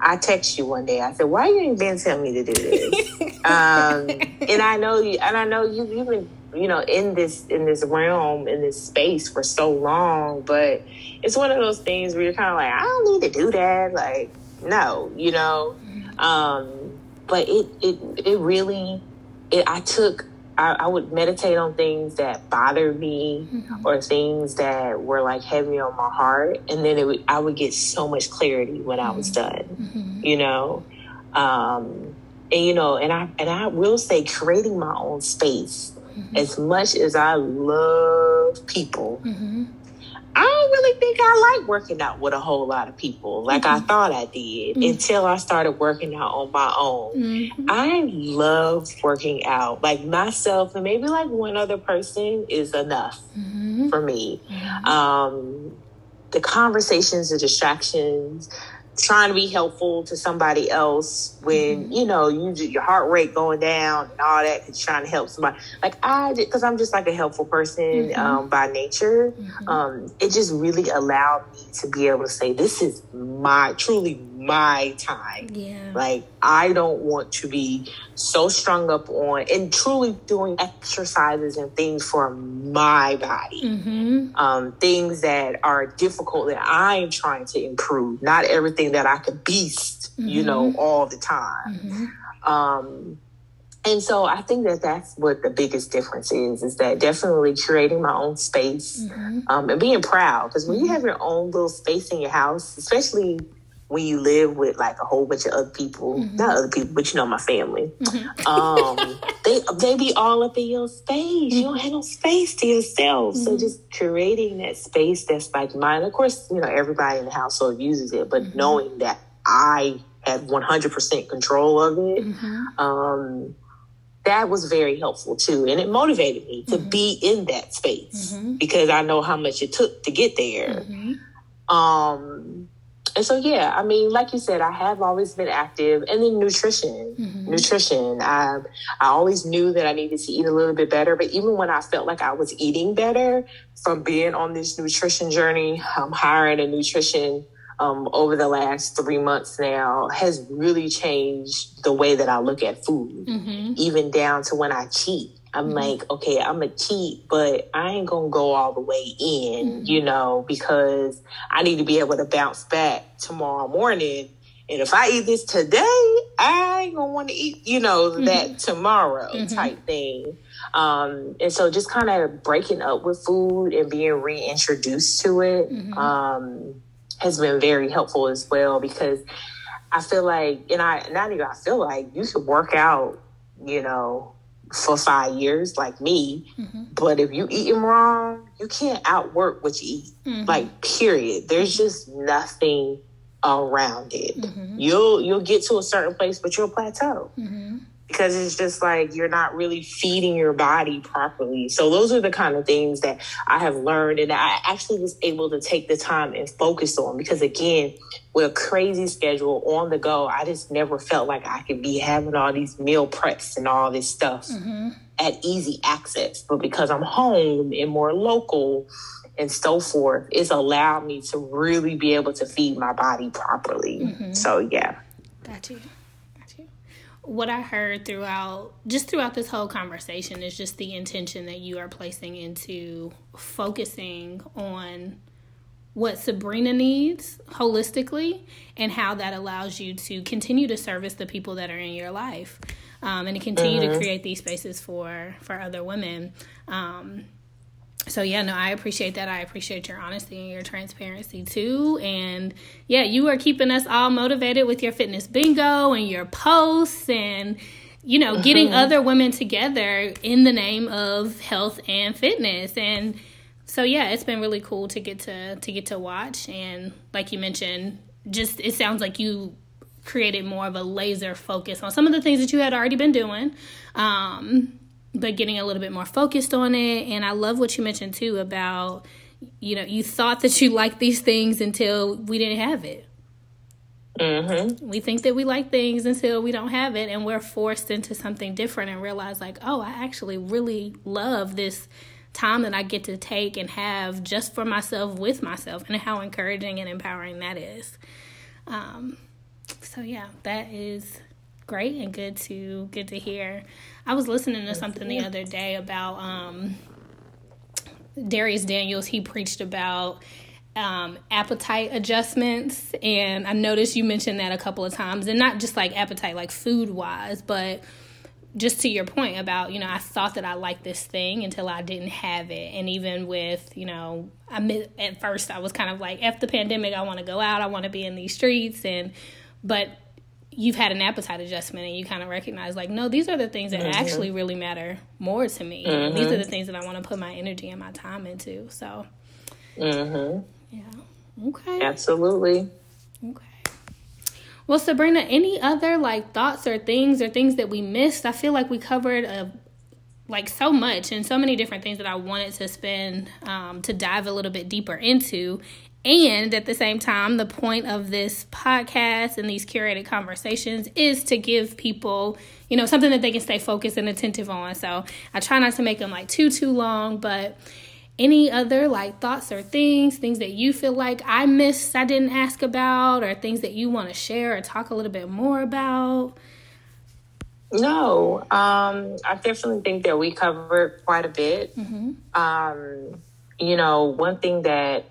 I text you one day. I said, "Why you ain't been telling me to do this?" um, and I know you, and I know you. You've been you know, in this in this realm, in this space for so long. But it's one of those things where you're kind of like, I don't need to do that. Like, no, you know. Um, but it it it really, it, I took. I, I would meditate on things that bothered me Mm-hmm. or things that were like heavy on my heart, and then it would, I would get so much clarity when I was done. Mm-hmm. You know, um, and you know, and I and I will say, creating my own space. As much as I love people, Mm-hmm. I don't really think I like working out with a whole lot of people like I thought I did until I started working out on my own. Mm-hmm. I love working out. Like myself and maybe like one other person is enough Mm-hmm. for me. Um, the conversations, the distractions, trying to be helpful to somebody else when you know you your heart rate going down and all that, trying to help somebody. Like I, did because I'm just like a helpful person um, by nature. Um, it just really allowed me to be able to say, "This is my truly my time." Yeah. Like I don't want to be so strung up on and truly doing exercises and things for my body. Mm-hmm. Um, things that are difficult that I am trying to improve. Not everything that I could beast, you know, all the time. Mm-hmm. Um, and so I think that that's what the biggest difference is, is that definitely creating my own space Mm-hmm. um, and being proud. Because when you have your own little space in your house, especially when you live with like a whole bunch of other people, mm-hmm. not other people, but you know, my family, mm-hmm. um, they, they be all up in your space. You don't mm-hmm. have no space to yourself. So just creating that space that's like mine. Of course, you know, everybody in the household uses it, but knowing that I had 100% control of it, um, that was very helpful too. And it motivated me to be in that space because I know how much it took to get there. Um, and so, yeah, I mean, like you said, I have always been active. And then nutrition, nutrition. I, I always knew that I needed to eat a little bit better. But even when I felt like I was eating better from being on this nutrition journey, I'm hiring a nutrition um, over the last three months now has really changed the way that I look at food, Mm-hmm. even down to when I cheat. I'm mm-hmm. like, okay, I'm a cheat, but I ain't gonna go all the way in, you mm-hmm. know, because I need to be able to bounce back tomorrow morning. And if I eat this today, I ain't gonna want to eat, you know, that mm-hmm. tomorrow type thing. Um, and so just kind of breaking up with food and being reintroduced to it um, has been very helpful as well because I feel like, and I not even I feel like you should work out, you know, for five years like me, mm-hmm. but if you eating wrong, you can't outwork what you eat. Mm-hmm. Like period. There's just nothing around it. Mm-hmm. You'll you'll get to a certain place, but you'll plateau because it's just like you're not really feeding your body properly. So those are the kind of things that I have learned and I actually was able to take the time and focus on because again, with a crazy schedule on the go, I just never felt like I could be having all these meal preps and all this stuff mm-hmm. at easy access. But because I'm home and more local and so forth, it's allowed me to really be able to feed my body properly. Mm-hmm. So yeah. Got you. What I heard throughout, just throughout this whole conversation, is just the intention that you are placing into focusing on what Sabrina needs holistically and how that allows you to continue to service the people that are in your life um, and to continue to create these spaces for for other women. Um, so yeah, no, I appreciate that. I appreciate your honesty and your transparency too. And yeah, you are keeping us all motivated with your fitness bingo and your posts and you know, getting other women together in the name of health and fitness. And so yeah, it's been really cool to get to to get to watch and like you mentioned, just it sounds like you created more of a laser focus on some of the things that you had already been doing. Um but getting a little bit more focused on it. And I love what you mentioned too about, you know, you thought that you liked these things until we didn't have it. Mm-hmm. We think that we like things until we don't have it, and we're forced into something different and realize, like, oh, I actually really love this time that I get to take and have just for myself with myself, and how encouraging and empowering that is. Um, so, yeah, that is great and good to good to hear. I was listening to something the other day about um, Dharius Daniels. He preached about um, appetite adjustments, and I noticed you mentioned that a couple of times, and not just like appetite, like food wise, but just to your point about you know I thought that I liked this thing until I didn't have it, and even with you know I at first I was kind of like after the pandemic. I want to go out, I want to be in these streets, and but you've had an appetite adjustment and you kind of recognize like no these are the things that mm-hmm. actually really matter more to me mm-hmm. these are the things that i want to put my energy and my time into so mm-hmm. yeah okay absolutely okay well sabrina any other like thoughts or things or things that we missed i feel like we covered a like so much and so many different things that I wanted to spend um, to dive a little bit deeper into. And at the same time, the point of this podcast and these curated conversations is to give people, you know, something that they can stay focused and attentive on. So I try not to make them like too, too long, but any other like thoughts or things, things that you feel like I missed, I didn't ask about, or things that you want to share or talk a little bit more about? No, um, I definitely think that we covered quite a bit. Mm-hmm. Um, you know, one thing that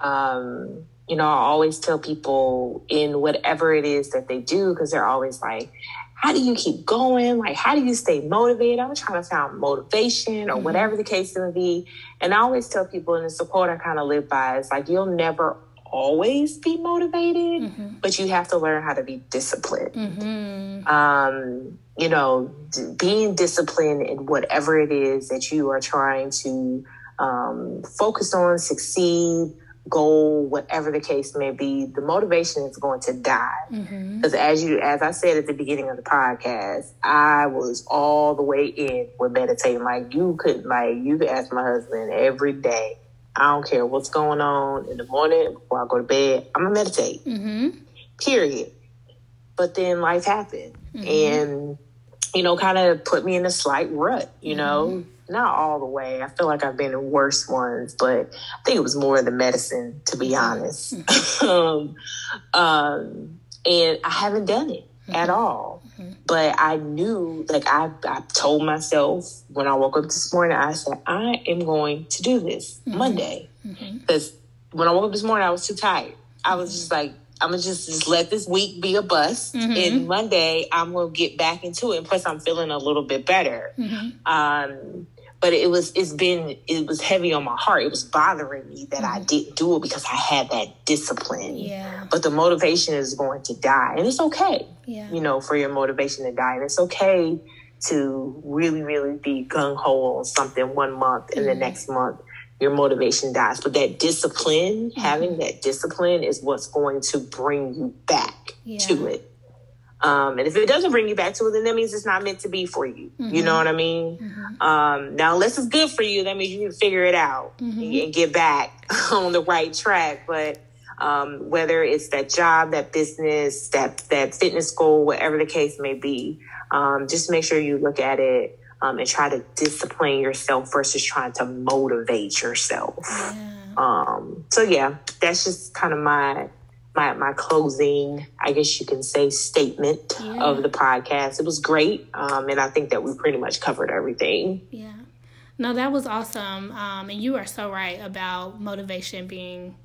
um, you know, I always tell people in whatever it is that they do, because they're always like, how do you keep going? Like, how do you stay motivated? I'm trying to find motivation or mm-hmm. whatever the case may be. And I always tell people, and it's a quote I kind of live by, it's like, you'll never always be motivated, mm-hmm. but you have to learn how to be disciplined. Mm-hmm. Um, you know, d- being disciplined in whatever it is that you are trying to um, focus on, succeed, goal, whatever the case may be, the motivation is going to die. Because mm-hmm. as you, as I said at the beginning of the podcast, I was all the way in with meditating. Like you could, like you could ask my husband every day. I don't care what's going on in the morning before I go to bed. I'm gonna meditate. Mm-hmm. Period. But then life happened, mm-hmm. and you know, kind of put me in a slight rut. You know mm-hmm not all the way. I feel like I've been in worse ones, but I think it was more the medicine, to be honest. Mm-hmm. um, um, and I haven't done it mm-hmm. at all. Mm-hmm. But I knew, like, I, I told myself when I woke up this morning, I said, I am going to do this mm-hmm. Monday. Because mm-hmm. when I woke up this morning, I was too tired. I was just like, I'm gonna just, just let this week be a bust, mm-hmm. and Monday I'm gonna get back into it. And plus, I'm feeling a little bit better. Mm-hmm. Um, but it was it's been it was heavy on my heart it was bothering me that mm-hmm. i didn't do it because i had that discipline yeah but the motivation is going to die and it's okay yeah. you know for your motivation to die and it's okay to really really be gung-ho on something one month and mm-hmm. the next month your motivation dies but that discipline mm-hmm. having that discipline is what's going to bring you back yeah. to it um, and if it doesn't bring you back to it, then that means it's not meant to be for you. Mm-hmm. You know what I mean? Mm-hmm. Um, now, unless it's good for you, that means you can figure it out mm-hmm. and get back on the right track. But um, whether it's that job, that business, that that fitness goal, whatever the case may be, um, just make sure you look at it um, and try to discipline yourself versus trying to motivate yourself. Yeah. Um, so yeah, that's just kind of my my, my closing, I guess you can say, statement yeah. of the podcast. It was great. Um, and I think that we pretty much covered everything. Yeah. No, that was awesome. Um, and you are so right about motivation being,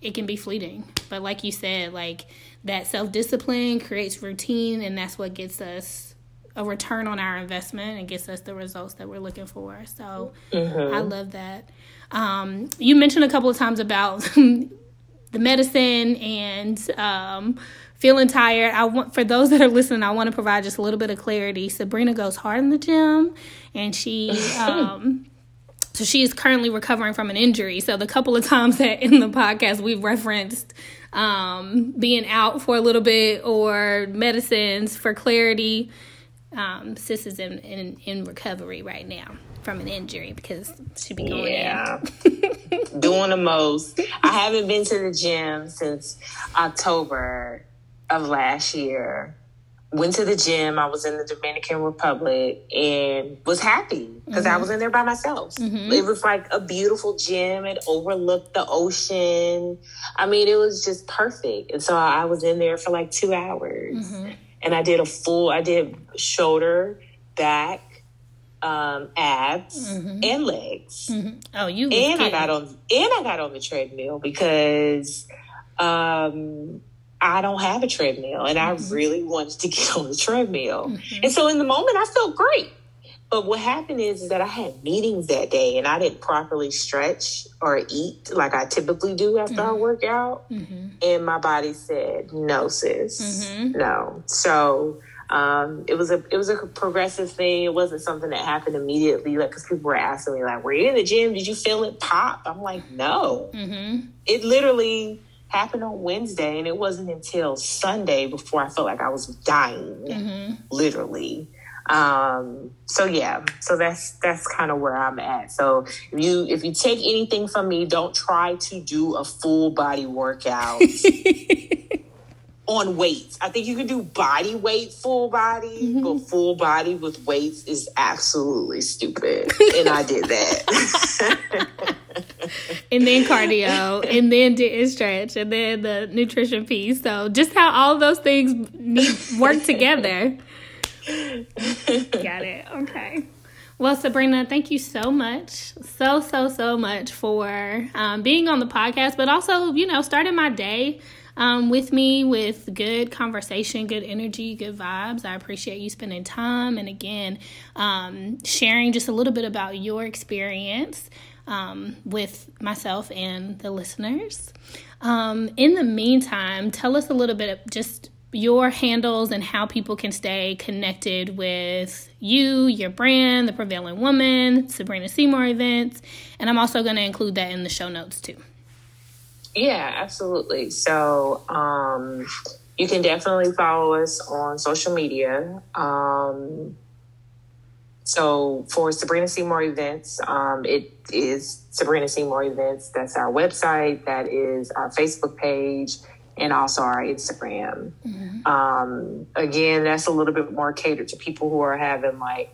it can be fleeting. But like you said, like that self discipline creates routine, and that's what gets us a return on our investment and gets us the results that we're looking for. So mm-hmm. I love that. Um, you mentioned a couple of times about the medicine and um, feeling tired. I want for those that are listening, I want to provide just a little bit of clarity. Sabrina goes hard in the gym, and she. Um, so she is currently recovering from an injury. So the couple of times that in the podcast we've referenced um, being out for a little bit or medicines for clarity, um, sis is in, in, in recovery right now from an injury because she'd be going yeah. doing the most. I haven't been to the gym since October of last year. Went to the gym. I was in the Dominican Republic and was happy because mm-hmm. I was in there by myself. Mm-hmm. It was like a beautiful gym. It overlooked the ocean. I mean, it was just perfect. And so I was in there for like two hours. Mm-hmm and I did a full. I did shoulder, back, um, abs, Mm-hmm. and legs. Oh, you And I got on and I got on the treadmill because um I don't have a treadmill and I really wanted to get on the treadmill. And so in the moment I felt great. But what happened is, is that I had meetings that day and I didn't properly stretch or eat like I typically do after I work out. And my body said, no, sis, no. So um, it was a it was a progressive thing. It wasn't something that happened immediately. Like, because people were asking me, like, "Were you in the gym? Did you feel it pop?" I'm like, "No." It literally happened on Wednesday, and it wasn't until Sunday before I felt like I was dying, literally. Um, so yeah, so that's that's kind of where I'm at. So if you if you take anything from me, don't try to do a full body workout on weights. I think you can do body weight full body, but full body with weights is absolutely stupid. and I did that. and then cardio, and then did stretch, and then the nutrition piece. So just how all those things need work together. Got it. Okay. Well, Sabrina, thank you so much, so so so much for um, being on the podcast, but also you know starting my day um, with me with good conversation, good energy, good vibes. I appreciate you spending time and again um, sharing just a little bit about your experience um, with myself and the listeners. Um, in the meantime, tell us a little bit of just your handles and how people can stay connected with you, your brand, the prevailing woman, Sabrina Seymore events, and I'm also going to include that in the show notes too. Yeah, absolutely. So um, you can definitely follow us on social media. Um, so for Sabrina Seymore Events, um, it is Sabrina Seymore Events. That's our website. That is our Facebook page and also our Instagram. Um, again, that's a little bit more catered to people who are having like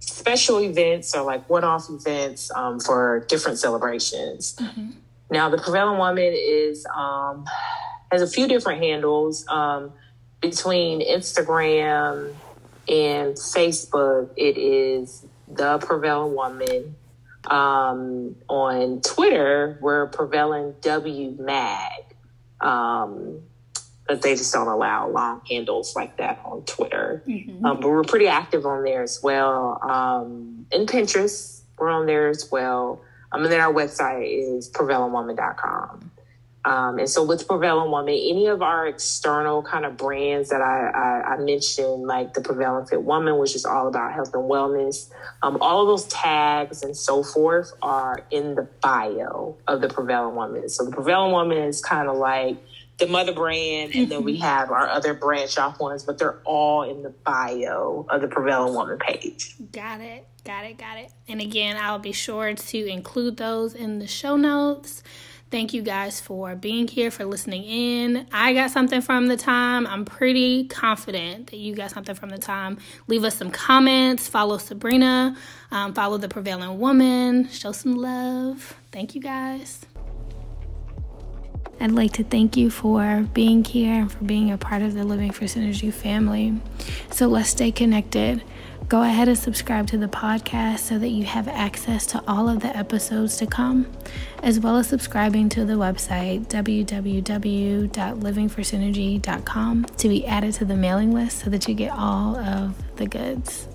special events or like one-off events um, for different celebrations. Now, the prevailing woman is um, has a few different handles um, between Instagram and Facebook. It is the prevailing woman. Um, on Twitter, we're prevailing W Mag, um, but they just don't allow long handles like that on Twitter. Um, but we're pretty active on there as well. Um, and Pinterest, we're on there as well. Um, and then our website is prevailingwoman.com. Um, and so with Prevailing Woman, any of our external kind of brands that I, I, I mentioned, like the Prevailing Fit Woman, which is all about health and wellness, um, all of those tags and so forth are in the bio of the Prevailing Woman. So the Prevailing Woman is kind of like the mother brand, and then we have our other branch off ones, but they're all in the bio of the Prevailing Woman page. Got it. Got it. Got it. And again, I'll be sure to include those in the show notes. Thank you guys for being here, for listening in. I got something from the time. I'm pretty confident that you got something from the time. Leave us some comments. Follow Sabrina. Um, follow the prevailing woman. Show some love. Thank you guys. I'd like to thank you for being here and for being a part of the Living for Synergy family. So let's stay connected. Go ahead and subscribe to the podcast so that you have access to all of the episodes to come, as well as subscribing to the website www.livingforsynergy.com to be added to the mailing list so that you get all of the goods.